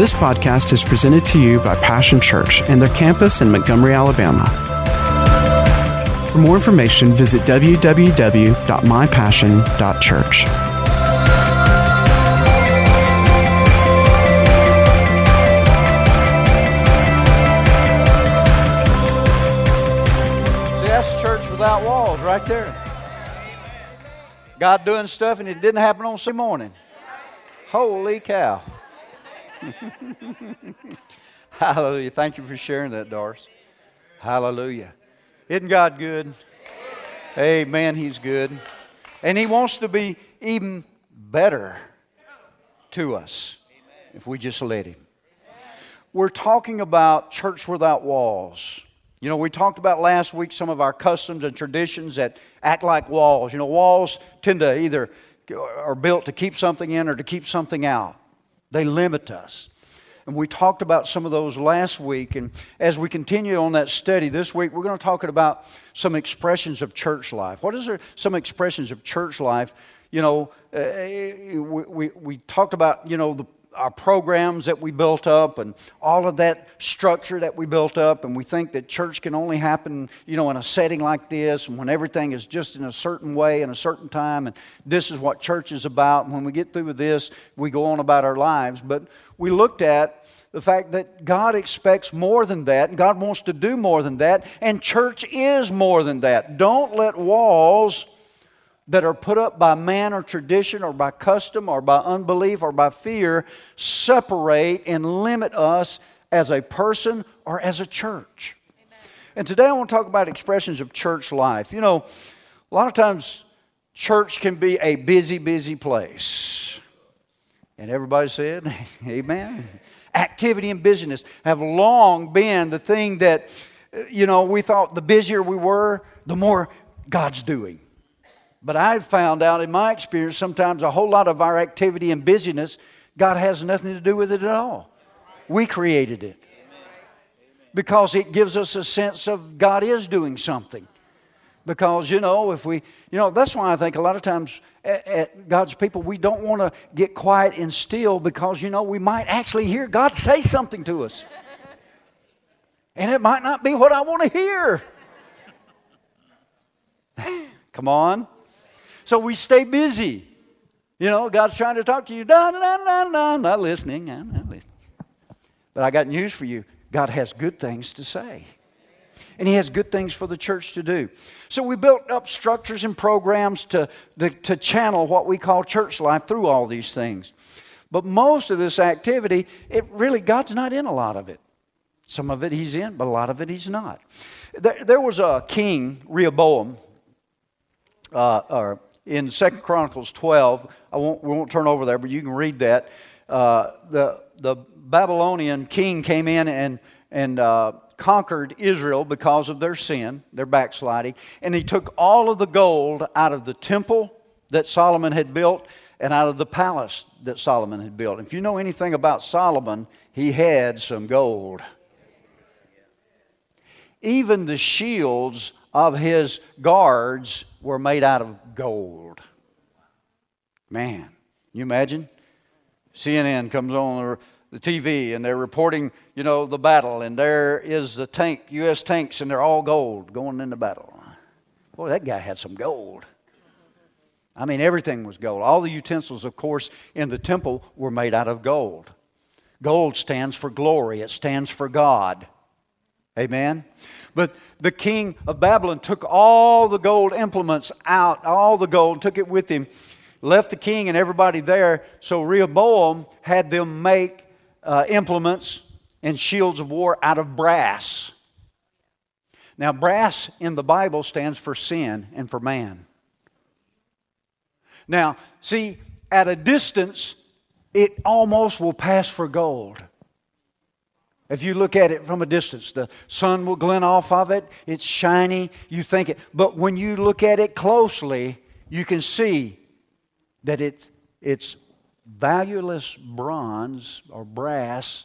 This podcast is presented to you by Passion Church and their campus in Montgomery, Alabama. For more information, visit www.mypassion.church. See, that's church without walls right there. God doing stuff and it didn't happen on Sunday morning. Holy cow. Hallelujah. Thank you for sharing that, Doris. Hallelujah. Isn't God good? Amen. He's good. And He wants to be even better to us if we just let Him. We're talking about church without walls. You know, we talked about last week some of our customs and traditions that act like walls. You know, walls tend to either are built to keep something in or to keep something out. They limit us. And we talked about some of those last week. And as we continue on that study this week, we're going to talk about some expressions of church life. What is there? Some expressions of church life. You know, uh, we, we, we talked about, you know, the our programs that we built up and all of that structure that we built up and we think that church can only happen you know in a setting like this and when everything is just in a certain way in a certain time and this is what church is about. And when we get through with this we go on about our lives. But we looked at the fact that God expects more than that and God wants to do more than that and church is more than that. Don't let walls that are put up by man or tradition or by custom or by unbelief or by fear separate and limit us as a person or as a church. Amen. And today I want to talk about expressions of church life. You know, a lot of times church can be a busy, busy place. And everybody said, Amen. Activity and busyness have long been the thing that, you know, we thought the busier we were, the more God's doing. But I've found out in my experience sometimes a whole lot of our activity and busyness, God has nothing to do with it at all. We created it. Because it gives us a sense of God is doing something. Because, you know, if we, you know, that's why I think a lot of times at, at God's people, we don't want to get quiet and still because, you know, we might actually hear God say something to us. And it might not be what I want to hear. Come on. So we stay busy. You know, God's trying to talk to you. Da, da, da, da, not listening. I'm not listening. But I got news for you. God has good things to say. And He has good things for the church to do. So we built up structures and programs to, to, to channel what we call church life through all these things. But most of this activity, it really, God's not in a lot of it. Some of it He's in, but a lot of it He's not. There, there was a king, Rehoboam, uh, or in Second Chronicles 12. I won't, we won't turn over there, but you can read that. Uh, the, the Babylonian king came in and, and uh, conquered Israel because of their sin, their backsliding, and he took all of the gold out of the temple that Solomon had built and out of the palace that Solomon had built. If you know anything about Solomon, he had some gold. Even the shields of his guards were made out of gold. Man, you imagine? CNN comes on the TV and they're reporting, you know, the battle, and there is the tank, U.S. tanks, and they're all gold going into battle. Boy, that guy had some gold. I mean, everything was gold. All the utensils, of course, in the temple were made out of gold. Gold stands for glory, it stands for God. Amen? But the king of Babylon took all the gold implements out, all the gold, took it with him, left the king and everybody there. So Rehoboam had them make uh, implements and shields of war out of brass. Now, brass in the Bible stands for sin and for man. Now, see, at a distance, it almost will pass for gold. If you look at it from a distance, the sun will glint off of it. It's shiny. You think it. But when you look at it closely, you can see that it's, it's valueless bronze or brass,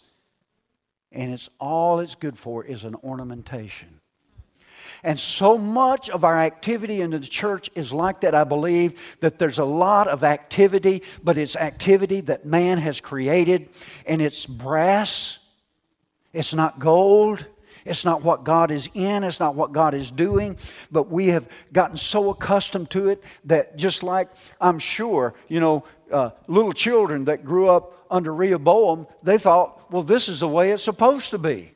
and it's all it's good for is an ornamentation. And so much of our activity in the church is like that, I believe, that there's a lot of activity, but it's activity that man has created, and it's brass, it's not gold. It's not what God is in, it's not what God is doing, but we have gotten so accustomed to it that just like I'm sure, you know, uh, little children that grew up under Rehoboam, they thought, well, this is the way it's supposed to be.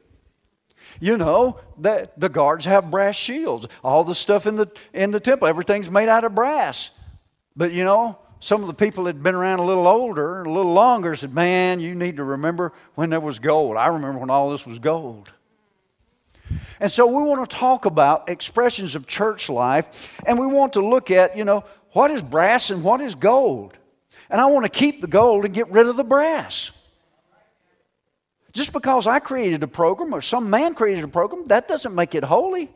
You know, the, the guards have brass shields. All the stuff in the, in the temple, everything's made out of brass. But you know, some of the people that had been around a little older, a little longer, said, Man, you need to remember when there was gold. I remember when all this was gold. And so we want to talk about expressions of church life, and we want to look at, you know, what is brass and what is gold. And I want to keep the gold and get rid of the brass. Just because I created a program or some man created a program, that doesn't make it holy.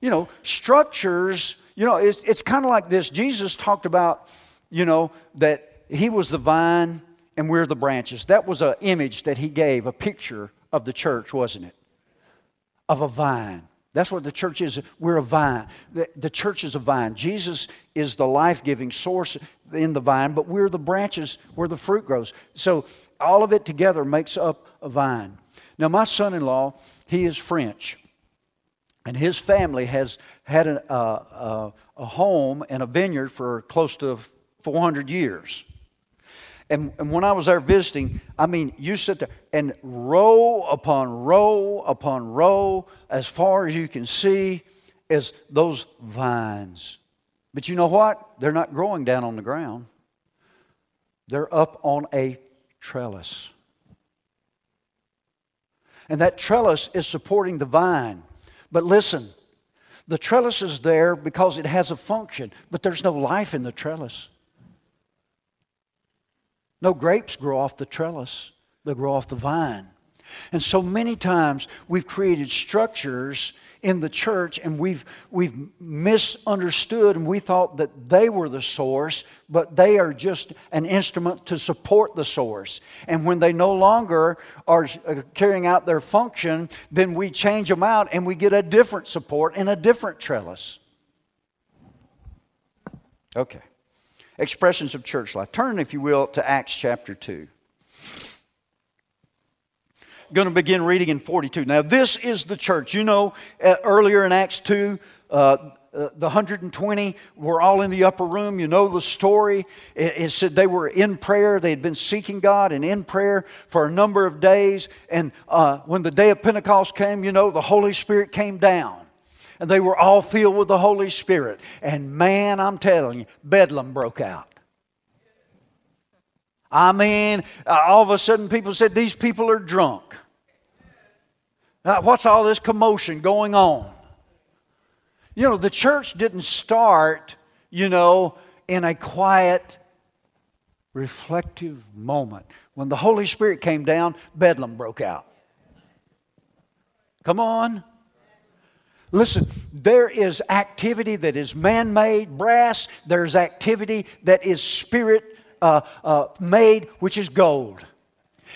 You know, structures, you know, it's, it's kind of like this. Jesus talked about, you know, that he was the vine and we're the branches. That was an image that he gave, a picture of the church, wasn't it? Of a vine. That's what the church is. We're a vine. The, the church is a vine. Jesus is the life giving source in the vine, but we're the branches where the fruit grows. So all of it together makes up a vine. Now, my son in law, he is French, and his family has had a, a, uh, uh, a home and a vineyard for close to 400 years. And, and when I was there visiting, I mean, you sit there and row upon row upon row, as far as you can see, is those vines. But you know what? They're not growing down on the ground, they're up on a trellis. And that trellis is supporting the vine. But listen, the trellis is there because it has a function, but there's no life in the trellis. No grapes grow off the trellis, they grow off the vine. And so many times we've created structures in the church and we've, we've misunderstood and we thought that they were the source, but they are just an instrument to support the source. And when they no longer are uh, carrying out their function, then we change them out and we get a different support and a different trellis. Okay expressions of church life. Turn, if you will, to Acts chapter 2. Going to begin reading in 42. Now, this is the church. You know, uh, earlier in Acts 2, uh, uh, the 120 were all in the upper room. You know the story. It, it, said they were in prayer. They had been seeking God and in prayer for a number of days. And uh, when the day of Pentecost came, you know, the Holy Spirit came down and they were all filled with the Holy Spirit. And man, I'm telling you, Bedlam broke out. I mean, uh, all of a sudden people said, These people are drunk. Uh, what's all this commotion going on? You know, the church didn't start, you know, in a quiet, reflective moment. When the Holy Spirit came down, Bedlam broke out. Come on. Listen, there is activity that is man made, brass. There's activity that is spirit uh, uh, made, which is gold.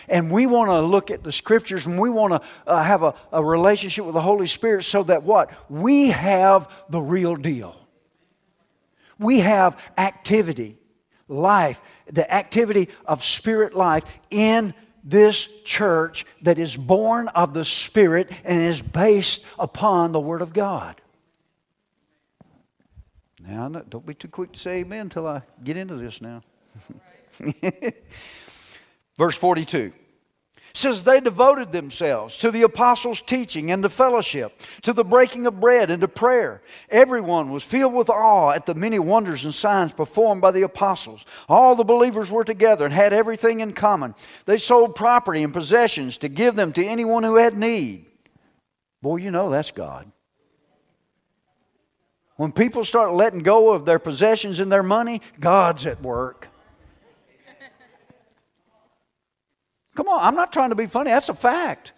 And we want to look at the scriptures and we want to uh, have a, a relationship with the Holy Spirit so that what? We have the real deal. We have activity, life, the activity of spirit life in this church that is born of the Spirit and is based upon the Word of God. Now, don't be too quick to say amen until I get into this now. Verse 42 says they devoted themselves to the apostles' teaching and to fellowship, to the breaking of bread and to prayer. Everyone was filled with awe at the many wonders and signs performed by the apostles. All the believers were together and had everything in common. They sold property and possessions to give them to anyone who had need. Boy, you know that's God. When people start letting go of their possessions and their money, God's at work. Come on, I'm not trying to be funny, that's a fact.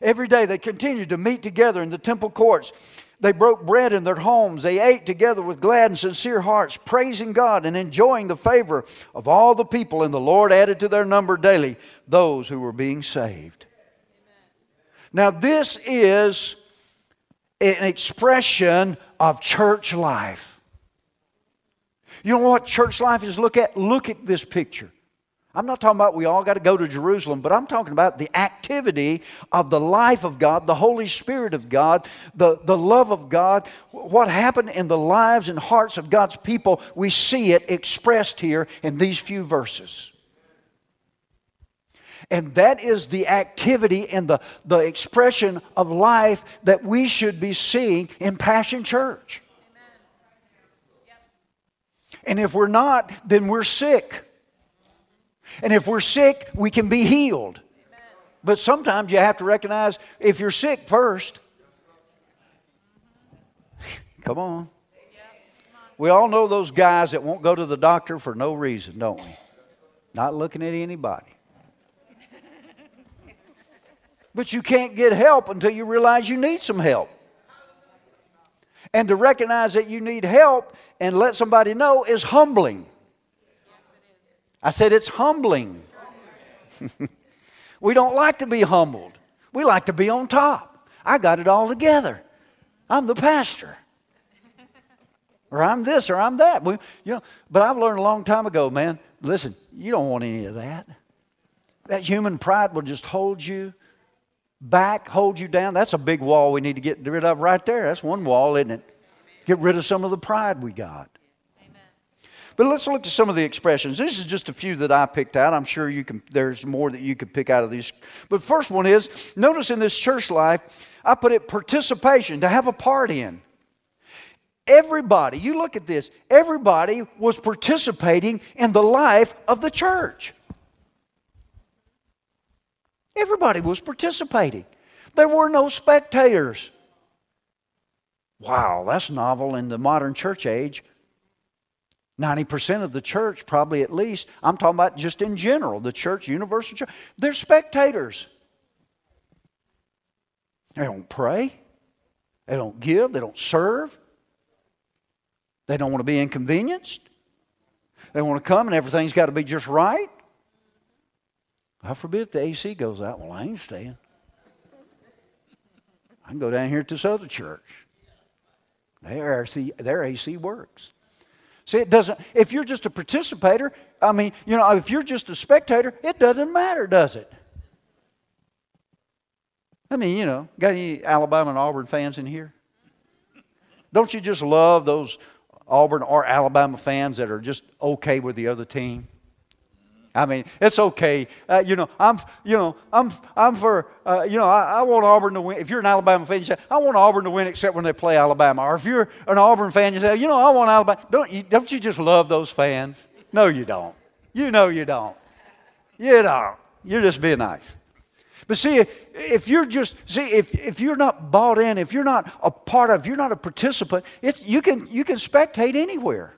Every day they continued to meet together in the temple courts. They broke bread in their homes. They ate together with glad and sincere hearts, praising God and enjoying the favor of all the people. And the Lord added to their number daily those who were being saved. Now, this is an expression of church life. You know what church life is? Look at look at this picture. I'm not talking about we all got to go to Jerusalem, but I'm talking about the activity of the life of God, the Holy Spirit of God, the, the love of God. What happened in the lives and hearts of God's people, we see it expressed here in these few verses. And that is the activity and the, the expression of life that we should be seeing in Passion Church. And if we're not, then we're sick. And if we're sick, we can be healed. But sometimes you have to recognize if you're sick first. Come on. We all know those guys that won't go to the doctor for no reason, don't we? Not looking at anybody. But you can't get help until you realize you need some help. And to recognize that you need help and let somebody know is humbling. I said it's humbling. we don't like to be humbled. We like to be on top. I got it all together. I'm the pastor. Or I'm this or I'm that. We, you know, but I've learned a long time ago, man, listen, you don't want any of that. That human pride will just hold you back, hold you down. That's a big wall we need to get rid of right there. That's one wall, isn't it? Get rid of some of the pride we got. But let's look at some of the expressions. This is just a few that I picked out. I'm sure you can there's more that you could pick out of these. But first one is notice in this church life, I put it participation, to have a part in. Everybody, you look at this, everybody was participating in the life of the church. Everybody was participating. There were no spectators. Wow, that's novel in the modern church age. 90% of the church, probably at least, I'm talking about just in general, the church, universal church, they're spectators. They don't pray, they don't give, they don't serve, they don't want to be inconvenienced. They want to come and everything's got to be just right. God forbid the AC goes out. Well, I ain't staying. I can go down here to this other church. Their AC, their AC works. See, it doesn't, if you're just a participator, I mean, you know, if you're just a spectator, it doesn't matter, does it? I mean, you know, got any Alabama and Auburn fans in here? Don't you just love those Auburn or Alabama fans that are just okay with the other team? I mean, it's okay. Uh, you know, I'm, you know, I'm, I'm for, uh, you know, I, I, want Auburn to win. If you're an Alabama fan, you say, I want Auburn to win except when they play Alabama. Or if you're an Auburn fan, you say, you know, I want Alabama. Don't you, don't you just love those fans? No, you don't. You know you don't. You don't. You're just being nice. But see, if you're just, see, if, if you're not bought in, if you're not a part of, you're not a participant, it's, you, can, you can spectate anywhere.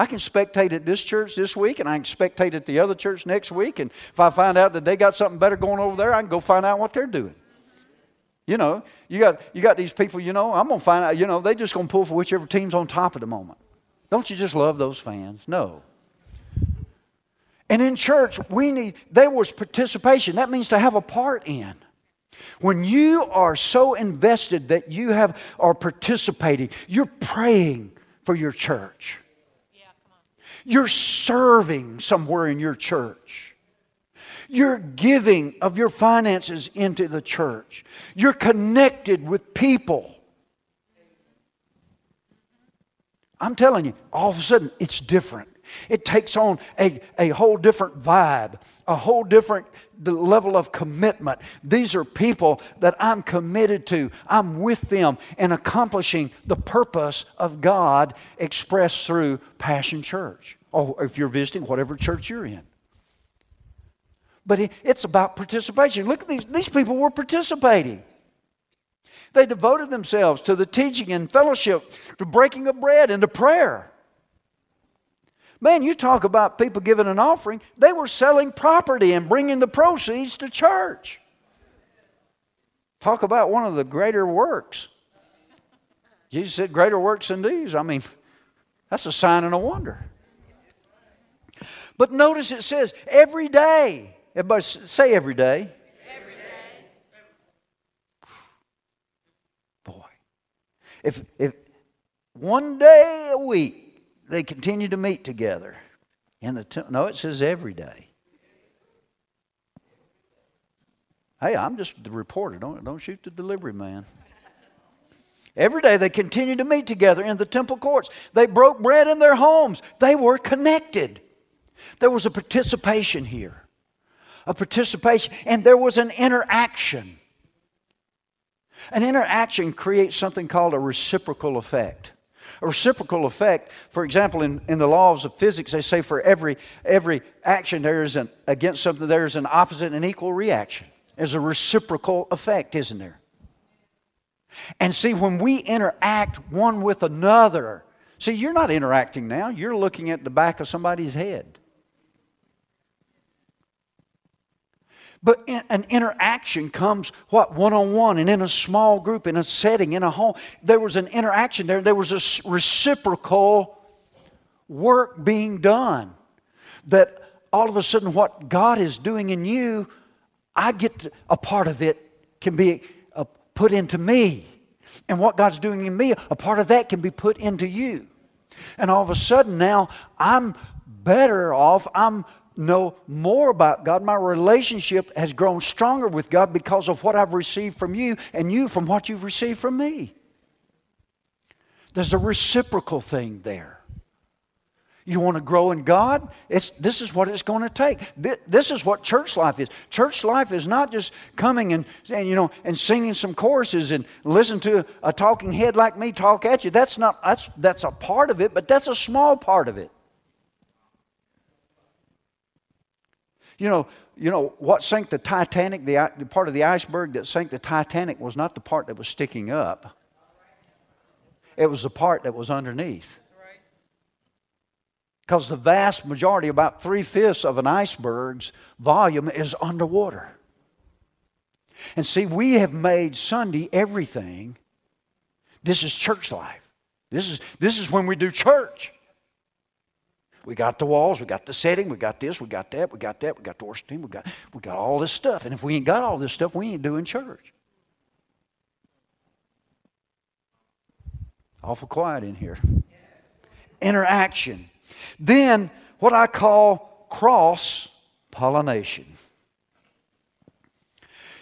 I can spectate at this church this week, and I can spectate at the other church next week. And if I find out that they got something better going over there, I can go find out what they're doing. You know, you got you got these people. You know, I'm gonna find out. You know, they just gonna pull for whichever team's on top at the moment. Don't you just love those fans? No. And in church, we need there was participation. That means to have a part in. When you are so invested that you have are participating, you're praying for your church. You're serving somewhere in your church. You're giving of your finances into the church. You're connected with people. I'm telling you, all of a sudden, it's different. It takes on a, a whole different vibe, a whole different level of commitment. These are people that I'm committed to. I'm with them in accomplishing the purpose of God expressed through Passion Church. Or if you're visiting, whatever church you're in. But it's about participation. Look at these, these people were participating. They devoted themselves to the teaching and fellowship, to breaking of bread, and to prayer. Man, you talk about people giving an offering, they were selling property and bringing the proceeds to church. Talk about one of the greater works. Jesus said, Greater works than these. I mean, that's a sign and a wonder. But notice it says every day. Everybody say every day. Every day. Boy. If, if one day a week they continue to meet together in the temple. no, it says every day. Hey, I'm just the reporter. Don't, don't shoot the delivery man. Every day they continued to meet together in the temple courts. They broke bread in their homes. They were connected. There was a participation here, a participation, and there was an interaction. An interaction creates something called a reciprocal effect. A reciprocal effect, for example, in, in the laws of physics, they say for every, every action there is an against something, there is an opposite and equal reaction. There's a reciprocal effect, isn't there? And see, when we interact one with another, see, you're not interacting now, you're looking at the back of somebody's head. But in, an interaction comes what one on one and in a small group, in a setting, in a home. There was an interaction there. There was a reciprocal work being done. That all of a sudden, what God is doing in you, I get to, a part of it can be uh, put into me. And what God's doing in me, a part of that can be put into you. And all of a sudden now I'm better off. I'm know more about God. My relationship has grown stronger with God because of what I've received from you and you from what you've received from me. There's a reciprocal thing there. You want to grow in God? It's, this is what it's going to take. This is what church life is. Church life is not just coming and, and you know and singing some choruses and listen to a talking head like me talk at you. That's not that's that's a part of it, but that's a small part of it. You know, you know what sank the Titanic, the, the part of the iceberg that sank the Titanic was not the part that was sticking up. It was the part that was underneath. Because the vast majority, about three fifths of an iceberg's volume, is underwater. And see, we have made Sunday everything. This is church life. This is, this is when we do church. We got the walls, we got the setting, we got this, we got that, we got that, we got the worship team, we got, we got all this stuff. And if we ain't got all this stuff, we ain't doing church. Awful quiet in here. Interaction. Then, what I call cross pollination.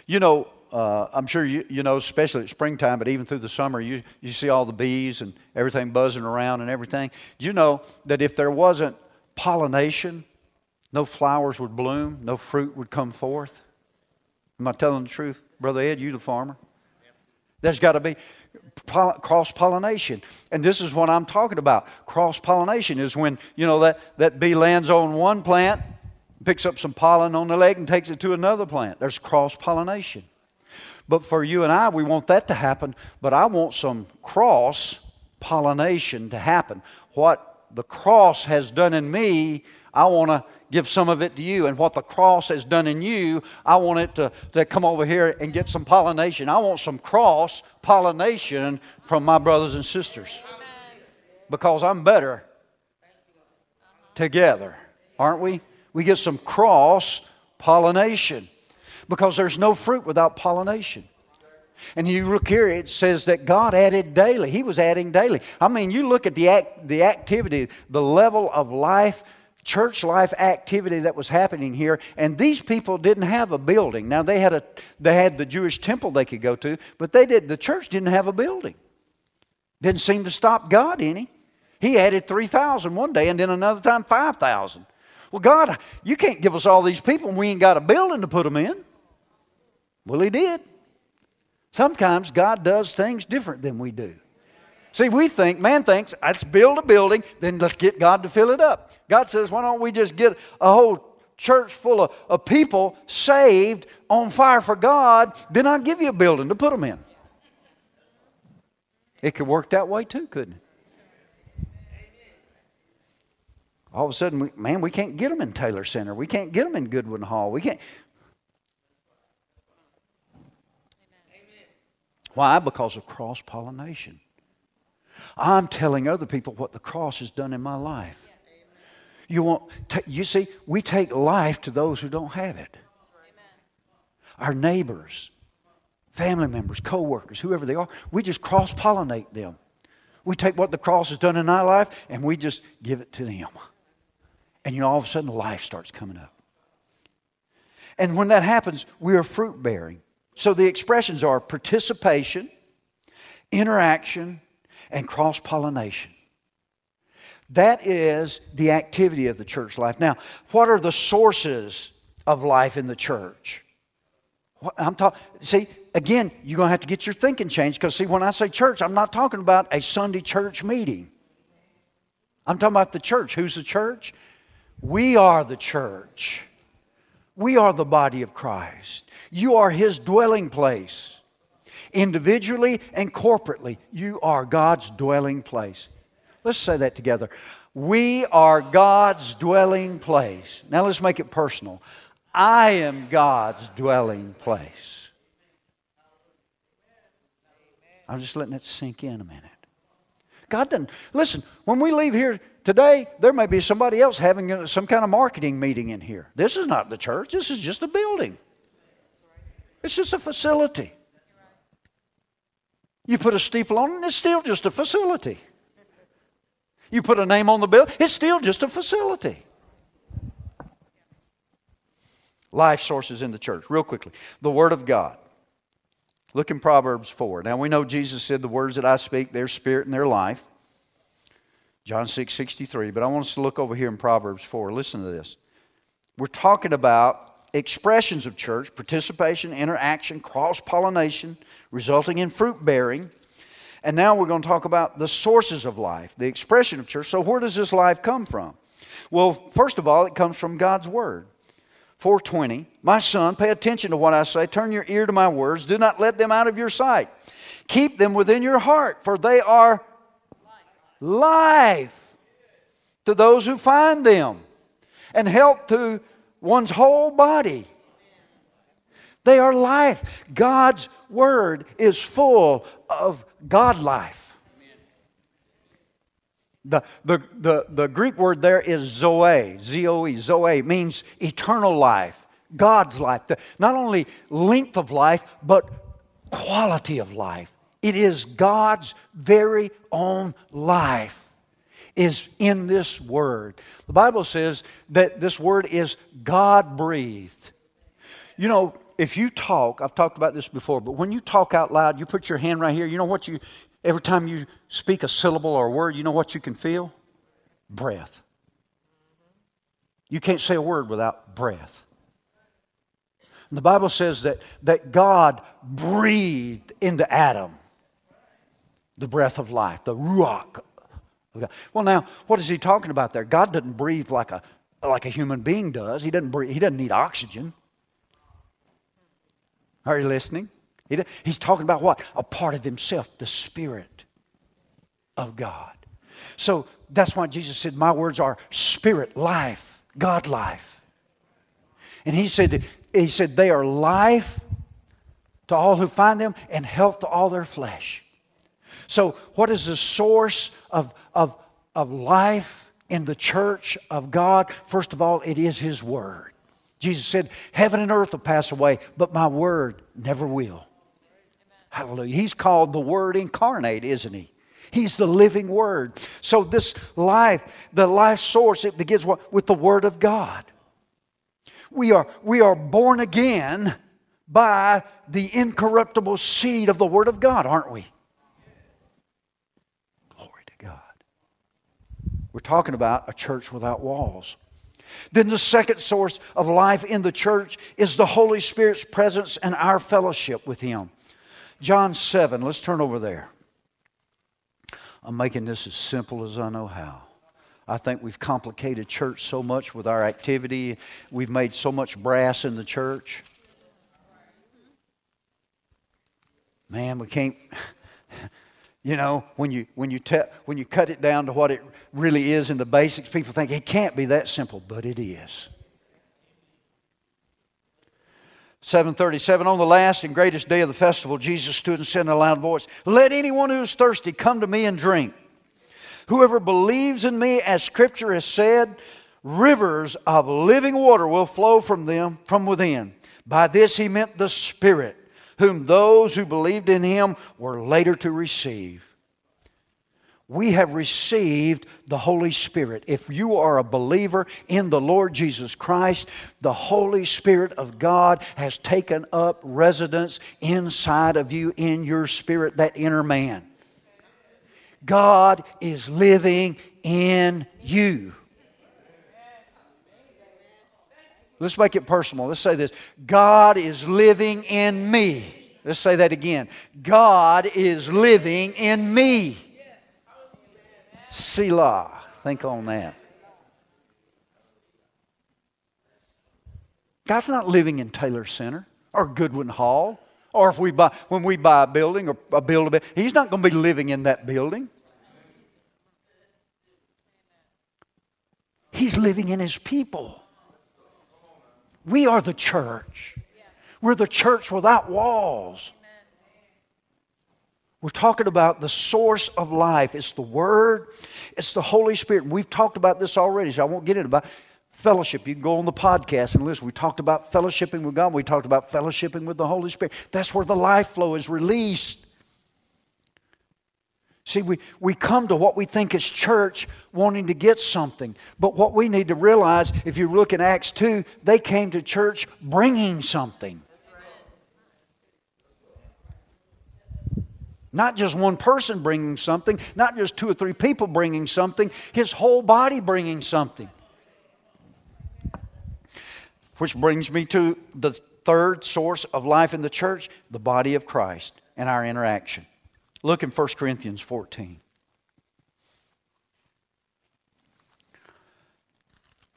You know, uh, I'm sure you, you know, especially at springtime, but even through the summer, you, you see all the bees and everything buzzing around and everything. Do you know that if there wasn't pollination, no flowers would bloom, no fruit would come forth? Am I telling the truth? Brother Ed, you the farmer. There's got to be cross pollination. And this is what I'm talking about. Cross pollination is when, you know, that, that bee lands on one plant, picks up some pollen on the leg, and takes it to another plant. There's cross pollination. But for you and I, we want that to happen, but I want some cross pollination to happen. What the cross has done in me, I want to give some of it to you. And what the cross has done in you, I want it to, to come over here and get some pollination. I want some cross pollination from my brothers and sisters. Because I'm better together, aren't we? We get some cross pollination because there's no fruit without pollination. And you look here, it says that God added daily. He was adding daily. I mean, you look at the, act, the activity, the level of life, church life activity that was happening here, and these people didn't have a building. Now, they had, a, they had the Jewish temple they could go to, but they did, the church didn't have a building. Didn't seem to stop God any. He added 3,000 one day, and then another time 5,000. Well, God, you can't give us all these people and we ain't got a building to put them in. Well, he did. Sometimes God does things different than we do. See, we think, man thinks, let's build a building, then let's get God to fill it up. God says, why don't we just get a whole church full of, of people saved, on fire for God, then I'll give you a building to put them in. It could work that way too, couldn't it? All of a sudden, we, man, we can't get them in Taylor Center. We can't get them in Goodwin Hall. We can't. Why? Because of cross pollination. I'm telling other people what the cross has done in my life. You want, you see, we take life to those who don't have it. Our neighbors, family members, co workers, whoever they are, we just cross pollinate them. We take what the cross has done in our life and we just give it to them. And you know, all of a sudden, life starts coming up. And when that happens, we are fruit bearing. So the expressions are participation, interaction, and cross pollination. That is the activity of the church life. Now, what are the sources of life in the church? I'm talking, see, again, you're going to have to get your thinking changed because, see, when I say church, I'm not talking about a Sunday church meeting. I'm talking about the church. Who's the church? We are the church. We are the body of Christ. You are His dwelling place. Individually and corporately, you are God's dwelling place. Let's say that together. We are God's dwelling place. Now let's make it personal. I am God's dwelling place. I'm just letting it sink in a minute. God doesn't, listen, when we leave here today, there may be somebody else having some kind of marketing meeting in here. This is not the church, this is just a building, it's just a facility. You put a steeple on it, it's still just a facility. You put a name on the bill, it's still just a facility. Life sources in the church, real quickly. The Word of God. Look in Proverbs 4. Now we know Jesus said, The words that I speak, they're spirit and they're life. John 6 63. But I want us to look over here in Proverbs 4. Listen to this. We're talking about expressions of church participation, interaction, cross pollination, resulting in fruit bearing. And now we're going to talk about the sources of life, the expression of church. So, where does this life come from? Well, first of all, it comes from God's Word. 420, My son, pay attention to what I say. Turn your ear to my words. Do not let them out of your sight. Keep them within your heart, for they are life to those who find them and help to one's whole body. They are life. God's word is full of God life. The, the, the, the Greek word there is zoe, Z O E, zoe, means eternal life, God's life. The, not only length of life, but quality of life. It is God's very own life is in this word. The Bible says that this word is God breathed. You know, if you talk, I've talked about this before, but when you talk out loud, you put your hand right here, you know what you, every time you speak a syllable or a word, you know what you can feel? Breath. You can't say a word without breath. And the Bible says that, that God breathed into Adam the breath of life, the ruach. Well, now, what is he talking about there? God doesn't breathe like a, like a human being does. He doesn't, breathe, he doesn't need oxygen. Are you listening? He's talking about what? A part of himself, the Spirit of God. So that's why Jesus said, My words are spirit, life, God life. And he said, he said, they are life to all who find them and health to all their flesh. So, what is the source of, of, of life in the church of God? First of all, it is His Word. Jesus said, Heaven and earth will pass away, but my word never will. Hallelujah. He's called the Word incarnate, isn't he? He's the living Word. So, this life, the life source, it begins with the Word of God. We are, we are born again by the incorruptible seed of the Word of God, aren't we? Glory to God. We're talking about a church without walls. Then the second source of life in the church is the Holy Spirit's presence and our fellowship with Him. John 7, let's turn over there. I'm making this as simple as I know how. I think we've complicated church so much with our activity. We've made so much brass in the church. Man, we can't you know, when you, when, you te- when you cut it down to what it really is in the basics, people think it can't be that simple, but it is. 737 on the last and greatest day of the festival jesus stood and said in a loud voice let anyone who is thirsty come to me and drink. Whoever believes in me as scripture has said rivers of living water will flow from them from within. By this he meant the spirit whom those who believed in him were later to receive. We have received the Holy Spirit. If you are a believer in the Lord Jesus Christ, the Holy Spirit of God has taken up residence inside of you in your spirit, that inner man. God is living in you. Let's make it personal. Let's say this God is living in me. Let's say that again. God is living in me. Selah. Think on that. God's not living in Taylor Center or Goodwin Hall. Or if we buy, when we buy a building or build a building, he's not going to be living in that building. He's living in his people. We are the church. We're the church without walls. We're talking about the source of life. It's the Word, it's the Holy Spirit. We've talked about this already, so I won't get into it. Fellowship. You can go on the podcast and listen. We talked about fellowshipping with God. We talked about fellowshipping with the Holy Spirit. That's where the life flow is released. See, we, we come to what we think is church wanting to get something. But what we need to realize, if you look in Acts 2, they came to church bringing something. Not just one person bringing something, not just two or three people bringing something, his whole body bringing something. Which brings me to the third source of life in the church the body of Christ and our interaction. Look in 1 Corinthians 14.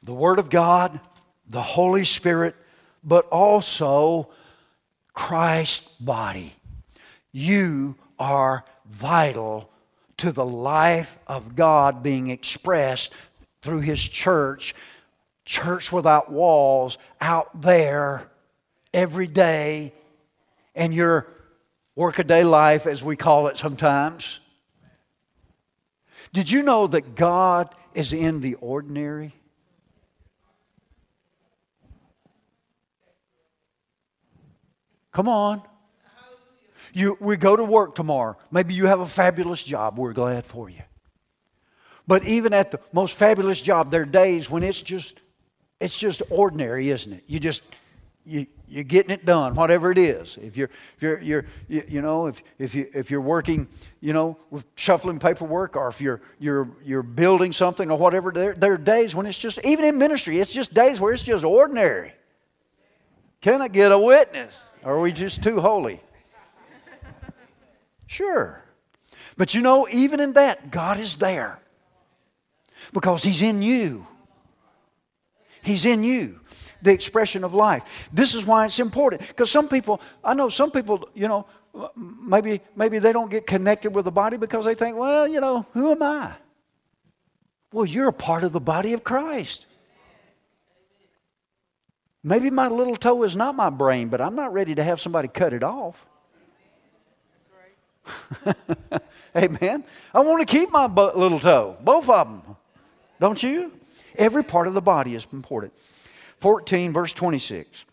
The Word of God, the Holy Spirit, but also Christ's body. You are vital to the life of God being expressed through His church, church without walls, out there every day, and your workaday life, as we call it sometimes. Did you know that God is in the ordinary? Come on. You, we go to work tomorrow. Maybe you have a fabulous job. We're glad for you. But even at the most fabulous job, there are days when it's just, it's just ordinary, isn't it? You just, you, you're getting it done, whatever it is. If you're, if you're, you're you, know, if, if, you, if you're working, you know, with shuffling paperwork, or if you're, you're, you're building something or whatever, there, there are days when it's just, even in ministry, it's just days where it's just ordinary. Can I get a witness? Or are we just too holy? Sure. But you know, even in that, God is there because He's in you. He's in you, the expression of life. This is why it's important because some people, I know some people, you know, maybe maybe they don't get connected with the body because they think, well, you know, who am I? Well, you're a part of the body of Christ. Maybe my little toe is not my brain, but I'm not ready to have somebody cut it off. Amen. I want to keep my little toe, both of them. Don't you? Every part of the body is important. 14, verse 26.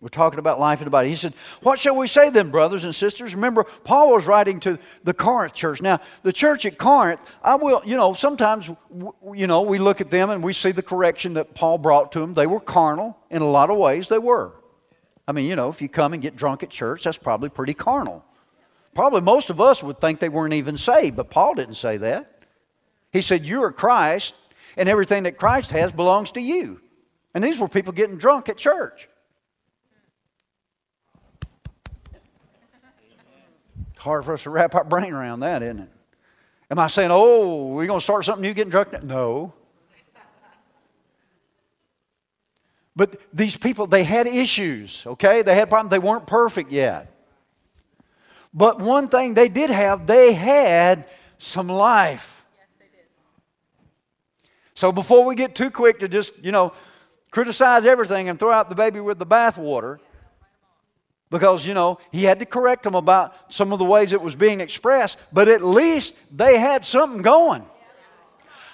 We're talking about life in the body. He said, What shall we say then, brothers and sisters? Remember, Paul was writing to the Corinth church. Now, the church at Corinth, I will, you know, sometimes, you know, we look at them and we see the correction that Paul brought to them. They were carnal in a lot of ways, they were. I mean, you know, if you come and get drunk at church, that's probably pretty carnal. Probably most of us would think they weren't even saved, but Paul didn't say that. He said, You are Christ, and everything that Christ has belongs to you. And these were people getting drunk at church. Hard for us to wrap our brain around that, isn't it? Am I saying, oh, we're going to start something new getting drunk? No. But these people, they had issues, okay? They had problems. They weren't perfect yet. But one thing they did have, they had some life. So before we get too quick to just, you know, criticize everything and throw out the baby with the bathwater, because, you know, he had to correct them about some of the ways it was being expressed, but at least they had something going.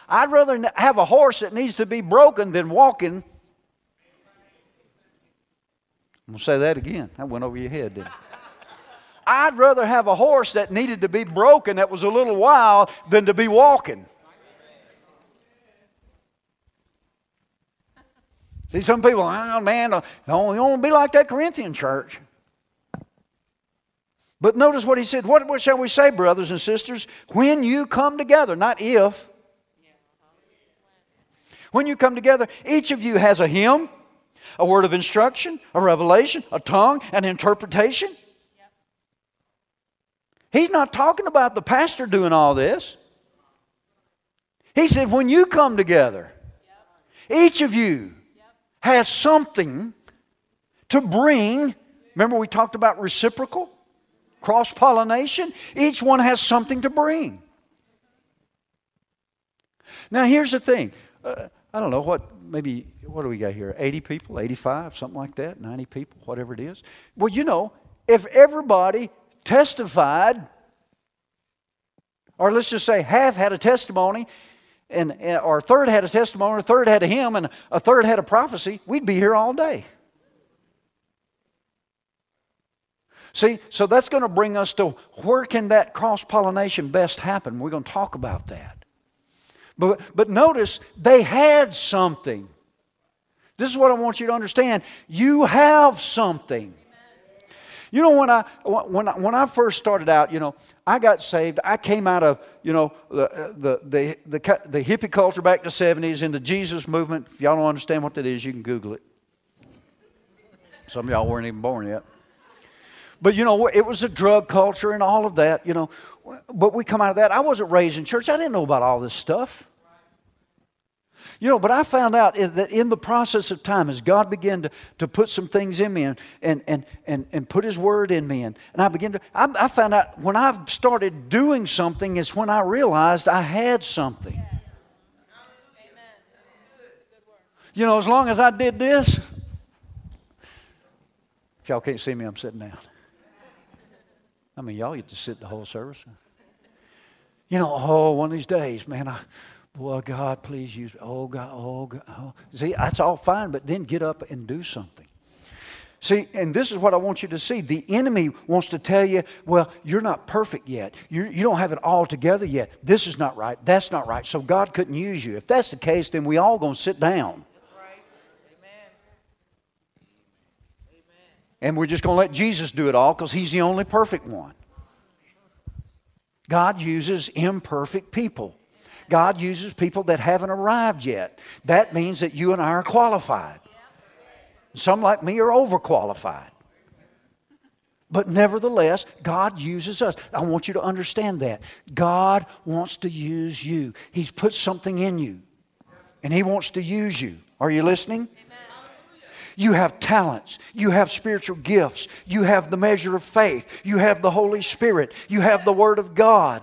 I'd rather have a horse that needs to be broken than walking I'm going to say that again. That went over your head, didn't it? I'd rather have a horse that needed to be broken that was a little wild than to be walking. See, some people, oh man, uh, don't, don't be like that Corinthian church. But notice what he said. What, what shall we say, brothers and sisters? When you come together, not if. When you come together, each of you has a hymn, a word of instruction, a revelation, a tongue, an interpretation. He's not talking about the pastor doing all this. He said, when you come together, each of you has something to bring. Remember, we talked about reciprocal, cross pollination? Each one has something to bring. Now, here's the thing. Uh, I don't know what, maybe, what do we got here? 80 people, 85, something like that, 90 people, whatever it is. Well, you know, if everybody testified, or let's just say half had a testimony, and, or a third had a testimony, a third had a hymn, and a third had a prophecy, we'd be here all day. See, so that's going to bring us to where can that cross pollination best happen? We're going to talk about that. But, but notice they had something. This is what I want you to understand. You have something. You know, when I, when, I, when I first started out, you know, I got saved. I came out of, you know, the, the, the, the, the hippie culture back in the 70s in the Jesus movement. If y'all don't understand what that is, you can Google it. Some of y'all weren't even born yet. But, you know, it was a drug culture and all of that, you know. But we come out of that. I wasn't raised in church. I didn't know about all this stuff. You know, but I found out that in the process of time, as God began to, to put some things in me and, and, and, and, and put His Word in me, and, and I began to, I, I found out when I started doing something is when I realized I had something. You know, as long as I did this, if y'all can't see me, I'm sitting down. I mean, y'all get to sit the whole service. You know, oh, one of these days, man, I, Boy, God, please use me. Oh, God, oh, God. Oh. See, that's all fine, but then get up and do something. See, and this is what I want you to see. The enemy wants to tell you, well, you're not perfect yet. You, you don't have it all together yet. This is not right. That's not right. So God couldn't use you. If that's the case, then we all going to sit down. And we're just going to let Jesus do it all because he's the only perfect one. God uses imperfect people. God uses people that haven't arrived yet. That means that you and I are qualified. Some, like me, are overqualified. But nevertheless, God uses us. I want you to understand that. God wants to use you. He's put something in you, and He wants to use you. Are you listening? You have talents. You have spiritual gifts. You have the measure of faith. You have the Holy Spirit. You have the Word of God.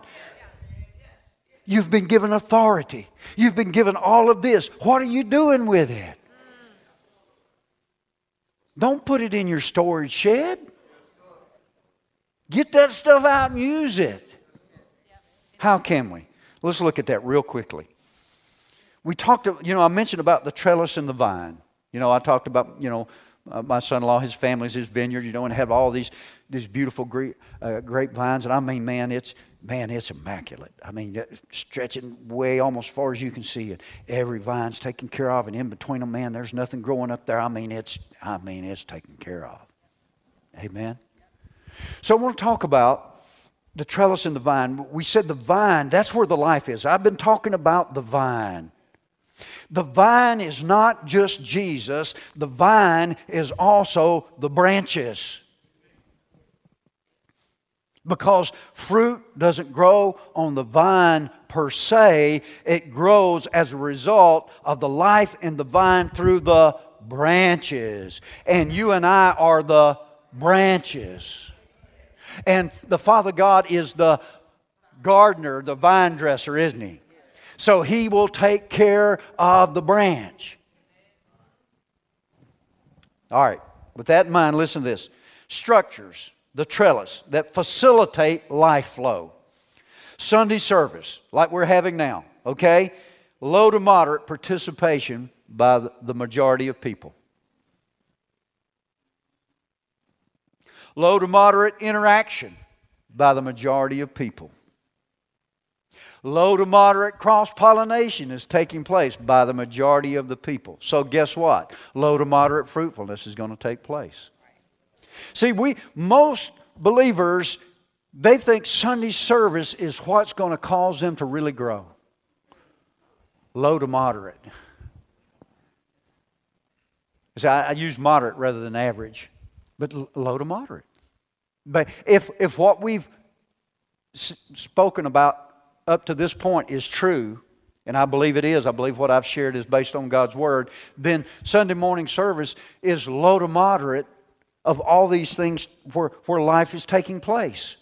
You've been given authority. You've been given all of this. What are you doing with it? Don't put it in your storage shed. Get that stuff out and use it. How can we? Let's look at that real quickly. We talked, you know, I mentioned about the trellis and the vine. You know, I talked about, you know, uh, my son-in-law, his family's his vineyard, you know, and have all these these beautiful grape, uh, grapevines. And I mean, man, it's man, it's immaculate. I mean, stretching way almost as far as you can see it. Every vine's taken care of, and in between them, man, there's nothing growing up there. I mean, it's I mean, it's taken care of. Amen. So I want to talk about the trellis and the vine. We said the vine, that's where the life is. I've been talking about the vine. The vine is not just Jesus, the vine is also the branches because fruit doesn't grow on the vine per se, it grows as a result of the life in the vine through the branches. And you and I are the branches. And the Father God is the gardener, the vine dresser, isn't He? So He will take care of the branch. All right, with that in mind, listen to this structures the trellis that facilitate life flow. Sunday service, like we're having now, okay? Low to moderate participation by the majority of people. Low to moderate interaction by the majority of people. Low to moderate cross pollination is taking place by the majority of the people. So, guess what? Low to moderate fruitfulness is going to take place. See, we, most believers, they think Sunday service is what's going to cause them to really grow. Low to moderate. See, I, I use moderate rather than average, but low to moderate. But if, if what we've s- spoken about up to this point is true, and I believe it is, I believe what I've shared is based on God's Word, then Sunday morning service is low to moderate of all these things where, where life is taking place.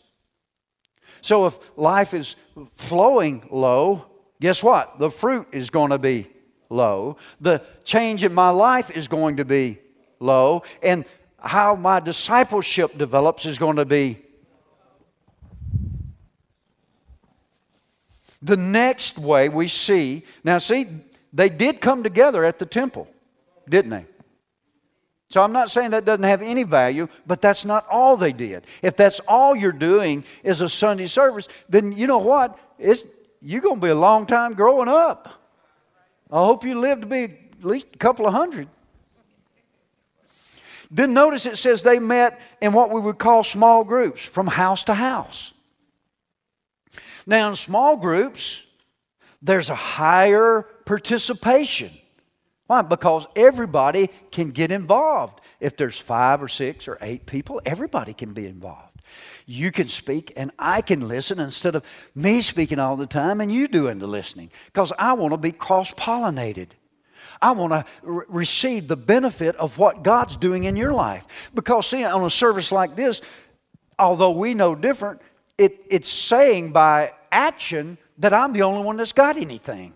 So if life is flowing low, guess what? The fruit is going to be low. The change in my life is going to be low. And how my discipleship develops is going to be The next way we see, now see, they did come together at the temple, didn't they? So I'm not saying that doesn't have any value, but that's not all they did. If that's all you're doing is a Sunday service, then you know what? It's, you're going to be a long time growing up. I hope you live to be at least a couple of hundred. Then notice it says they met in what we would call small groups from house to house. Now, in small groups, there's a higher participation. Why? Because everybody can get involved. If there's five or six or eight people, everybody can be involved. You can speak and I can listen instead of me speaking all the time and you doing the listening. Because I want to be cross pollinated. I want to re- receive the benefit of what God's doing in your life. Because, see, on a service like this, although we know different, it, it's saying by action that I'm the only one that's got anything.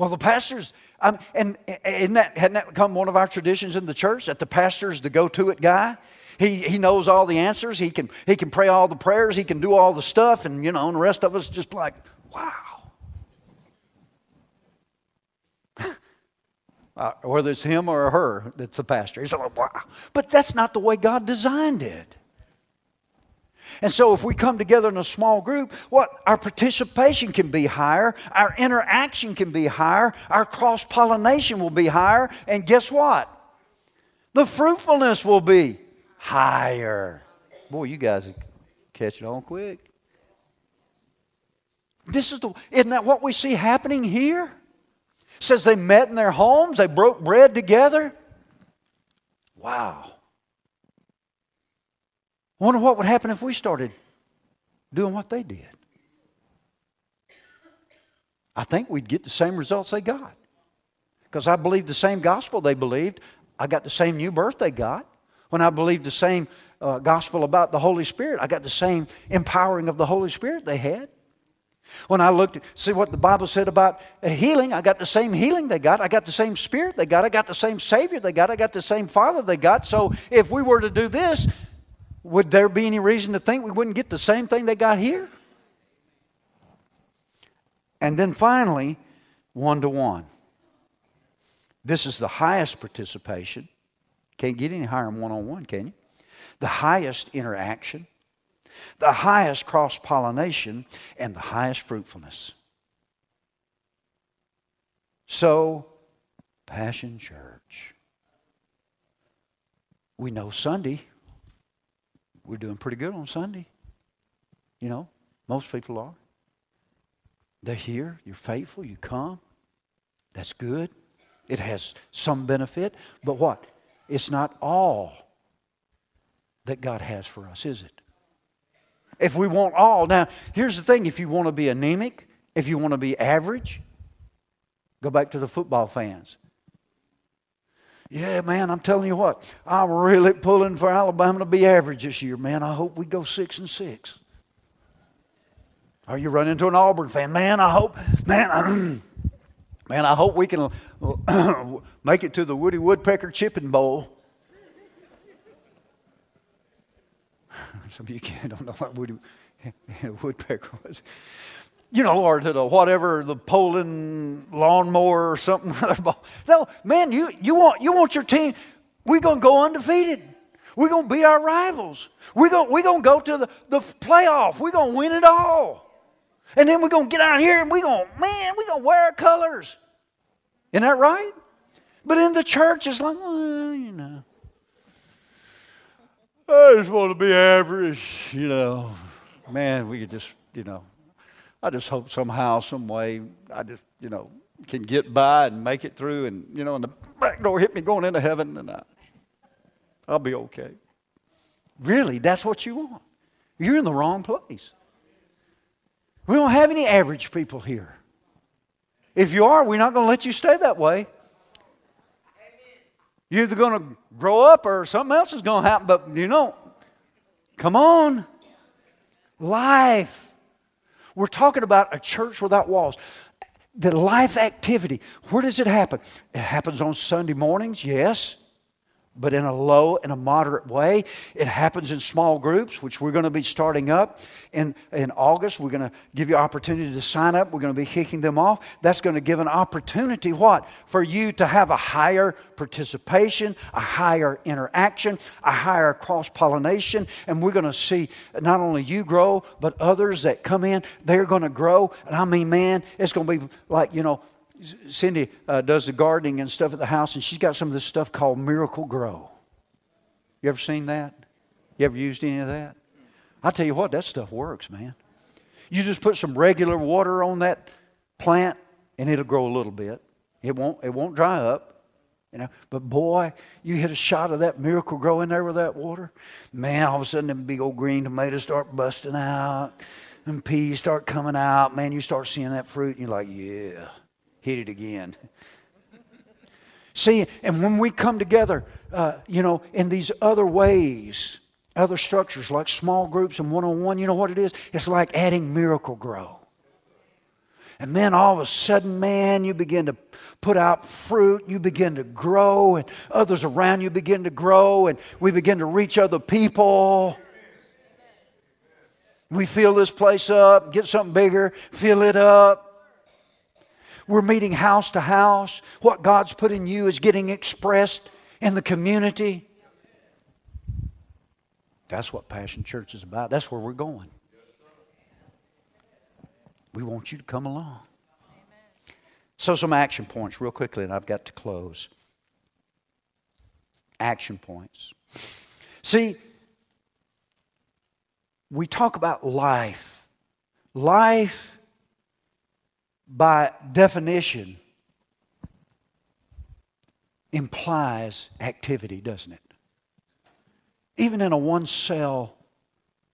Well, the pastors, um, and, and that, hadn't that become one of our traditions in the church that the pastor's the go to it guy? He, he knows all the answers. He can, he can pray all the prayers. He can do all the stuff. And, you know, and the rest of us just like, wow. uh, whether it's him or her that's the pastor. He's like, wow. But that's not the way God designed it. And so, if we come together in a small group, what our participation can be higher, our interaction can be higher, our cross pollination will be higher, and guess what? The fruitfulness will be higher. Boy, you guys catch it on quick. This is the isn't that what we see happening here? It says they met in their homes, they broke bread together. Wow. I wonder what would happen if we started doing what they did. I think we'd get the same results they got. Because I believed the same gospel they believed. I got the same new birth they got. When I believed the same uh, gospel about the Holy Spirit, I got the same empowering of the Holy Spirit they had. When I looked see what the Bible said about healing, I got the same healing they got. I got the same spirit they got. I got the same Savior they got. I got the same Father they got. So if we were to do this, would there be any reason to think we wouldn't get the same thing they got here? And then finally, one to one. This is the highest participation. Can't get any higher than one on one, can you? The highest interaction, the highest cross pollination, and the highest fruitfulness. So, Passion Church. We know Sunday we're doing pretty good on Sunday. You know, most people are. They're here, you're faithful, you come. That's good. It has some benefit, but what? It's not all that God has for us, is it? If we want all, now here's the thing if you want to be anemic, if you want to be average, go back to the football fans. Yeah, man, I'm telling you what, I'm really pulling for Alabama to be average this year, man. I hope we go six and six. Or you run into an Auburn fan, man. I hope, man, man, I hope we can make it to the Woody Woodpecker Chipping Bowl. Some of you can't, don't know what Woody Woodpecker was you know, or to the whatever, the Poulan lawnmower or something. no, man, you, you, want, you want your team. We're going to go undefeated. We're going to beat our rivals. We're going, we're to go to the, the playoff. We're going to win it all. And then we're going to get out here and we're going, man, we're going to wear our colors. Isn't that right? But in the church, it's like, well, you know. I just want to be average, you know. Man, we could just, you know, I just hope somehow, some way, I just, you know, can get by and make it through and, you know, and the back door hit me going into heaven and I, I'll be okay. Really, that's what you want. You're in the wrong place. We don't have any average people here. If you are, we're not going to let you stay that way. You're either going to grow up or something else is going to happen, but you know, come on. Life. We're talking about a church without walls. The life activity, where does it happen? It happens on Sunday mornings, yes but in a low and a moderate way. It happens in small groups, which we're going to be starting up in, in August. We're going to give you opportunity to sign up. We're going to be kicking them off. That's going to give an opportunity, what? For you to have a higher participation, a higher interaction, a higher cross pollination. And we're going to see not only you grow, but others that come in, they're going to grow. And I mean, man, it's going to be like, you know, Cindy uh, does the gardening and stuff at the house, and she's got some of this stuff called Miracle-Gro. You ever seen that? You ever used any of that? I tell you what, that stuff works, man. You just put some regular water on that plant, and it'll grow a little bit. It won't. It won't dry up. You know, but boy, you hit a shot of that miracle grow in there with that water, man, all of a sudden them big old green tomatoes start busting out, and peas start coming out. Man, you start seeing that fruit, and you're like, yeah hit it again. See, and when we come together, uh, you know, in these other ways, other structures like small groups and one on one, you know what it is? It's like adding miracle grow. And then all of a sudden, man, you begin to put out fruit, you begin to grow, and others around you begin to grow, and we begin to reach other people. We fill this place up, get something bigger, fill it up. We're meeting house to house. What God's put in you is getting expressed in the community. That's what Passion Church is about. That's where we're going. We want you to come along. So, some action points, real quickly, and I've got to close. Action points. See, we talk about life. Life by definition, implies activity, doesn't it? Even in a one cell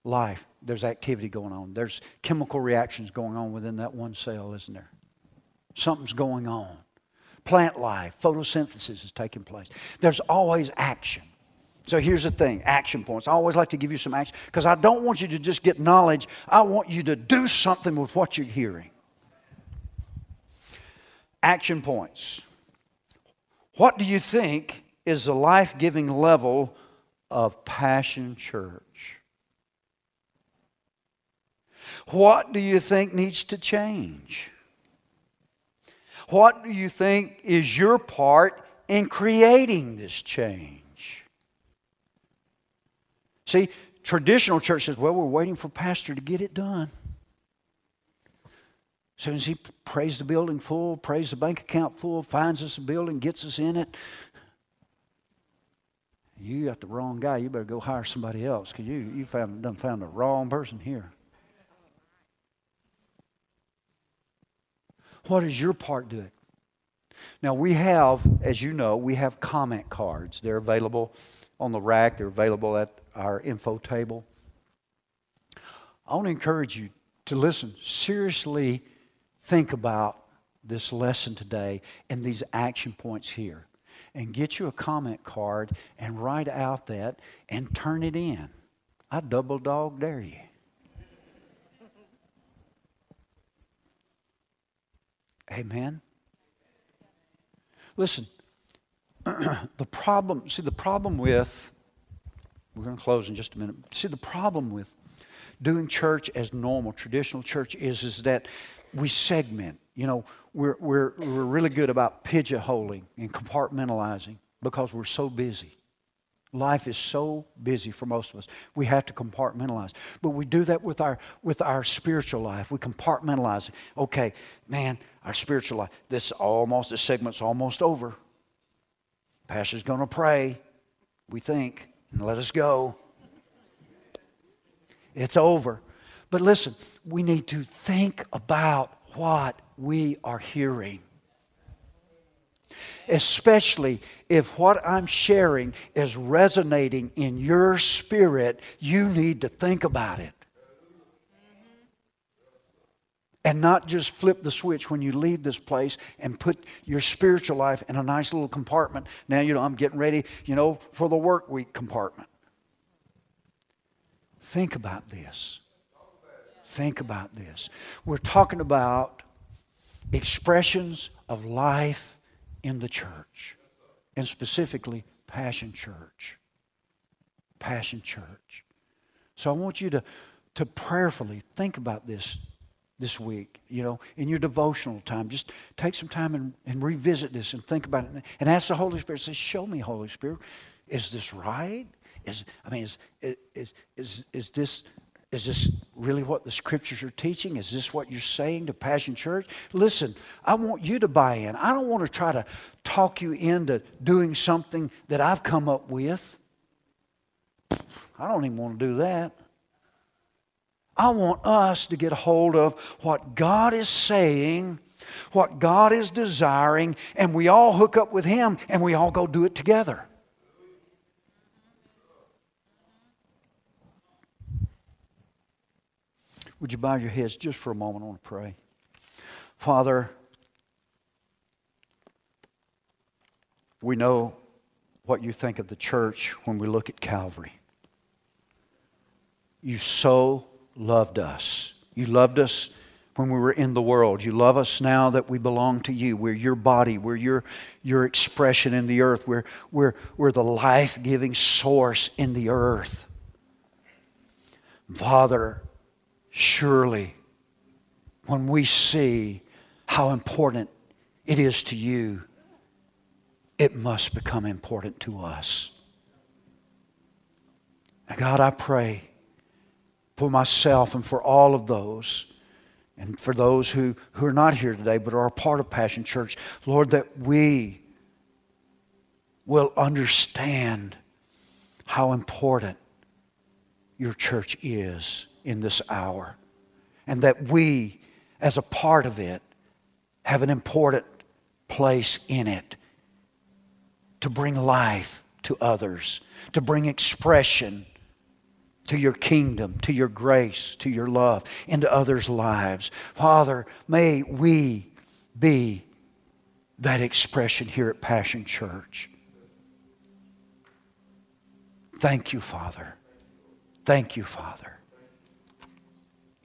life, there's activity going on. There's chemical reactions going on within that one cell, isn't there? Something's going on. Plant life, photosynthesis is taking place. There's always action. So here's the thing action points. I always like to give you some action because I don't want you to just get knowledge, I want you to do something with what you're hearing. Action points. What do you think is the life giving level of Passion Church? What do you think needs to change? What do you think is your part in creating this change? See, traditional church says, well, we're waiting for pastor to get it done. Soon as he prays the building full, prays the bank account full, finds us a building, gets us in it, you got the wrong guy. You better go hire somebody else because you, you found, done found the wrong person here. What is your part doing? Now, we have, as you know, we have comment cards. They're available on the rack, they're available at our info table. I want to encourage you to listen seriously think about this lesson today and these action points here and get you a comment card and write out that and turn it in. I double dog dare you. Amen. Listen, the problem, see, the problem with, we're going to close in just a minute. See, the problem with doing church as normal, traditional church is, is that we segment. You know, we're, we're, we're really good about pigeonholing and compartmentalizing. because we're so busy. Life is so busy for most of us. We have to compartmentalize. But we do that with our with our spiritual life. We compartmentalize. Okay, man, our spiritual life. This almost this segment's almost over. Pastor's going to pray. We think and let us go. It's over. But listen, we need to think about what we are hearing especially if what I'm sharing is resonating in your spirit, you need to think about it. And not just flip the switch when you leave this place and put your spiritual life in a nice little compartment. Now, you know, I'm getting ready, you know, for the work week compartment. Think about this. Think about this. We're talking about expressions of life in the church, and specifically Passion Church. Passion Church. So I want you to, to prayerfully think about this this week, you know, in your devotional time. Just take some time and, and revisit this and think about it and ask the Holy Spirit, say, show me, Holy Spirit, is this right? Is I mean, is is is is this is this really what the scriptures are teaching? Is this what you're saying to Passion Church? Listen, I want you to buy in. I don't want to try to talk you into doing something that I've come up with. I don't even want to do that. I want us to get a hold of what God is saying, what God is desiring, and we all hook up with Him and we all go do it together. Would you bow your heads just for a moment? I want to pray. Father, we know what you think of the church when we look at Calvary. You so loved us. You loved us when we were in the world. You love us now that we belong to you. We're your body. We're your, your expression in the earth. We're, we're, we're the life giving source in the earth. Father, Surely, when we see how important it is to you, it must become important to us. And God, I pray for myself and for all of those, and for those who, who are not here today but are a part of Passion Church, Lord, that we will understand how important your church is in this hour. And that we, as a part of it, have an important place in it to bring life to others, to bring expression to your kingdom, to your grace, to your love, into others' lives. Father, may we be that expression here at Passion Church. Thank you, Father. Thank you, Father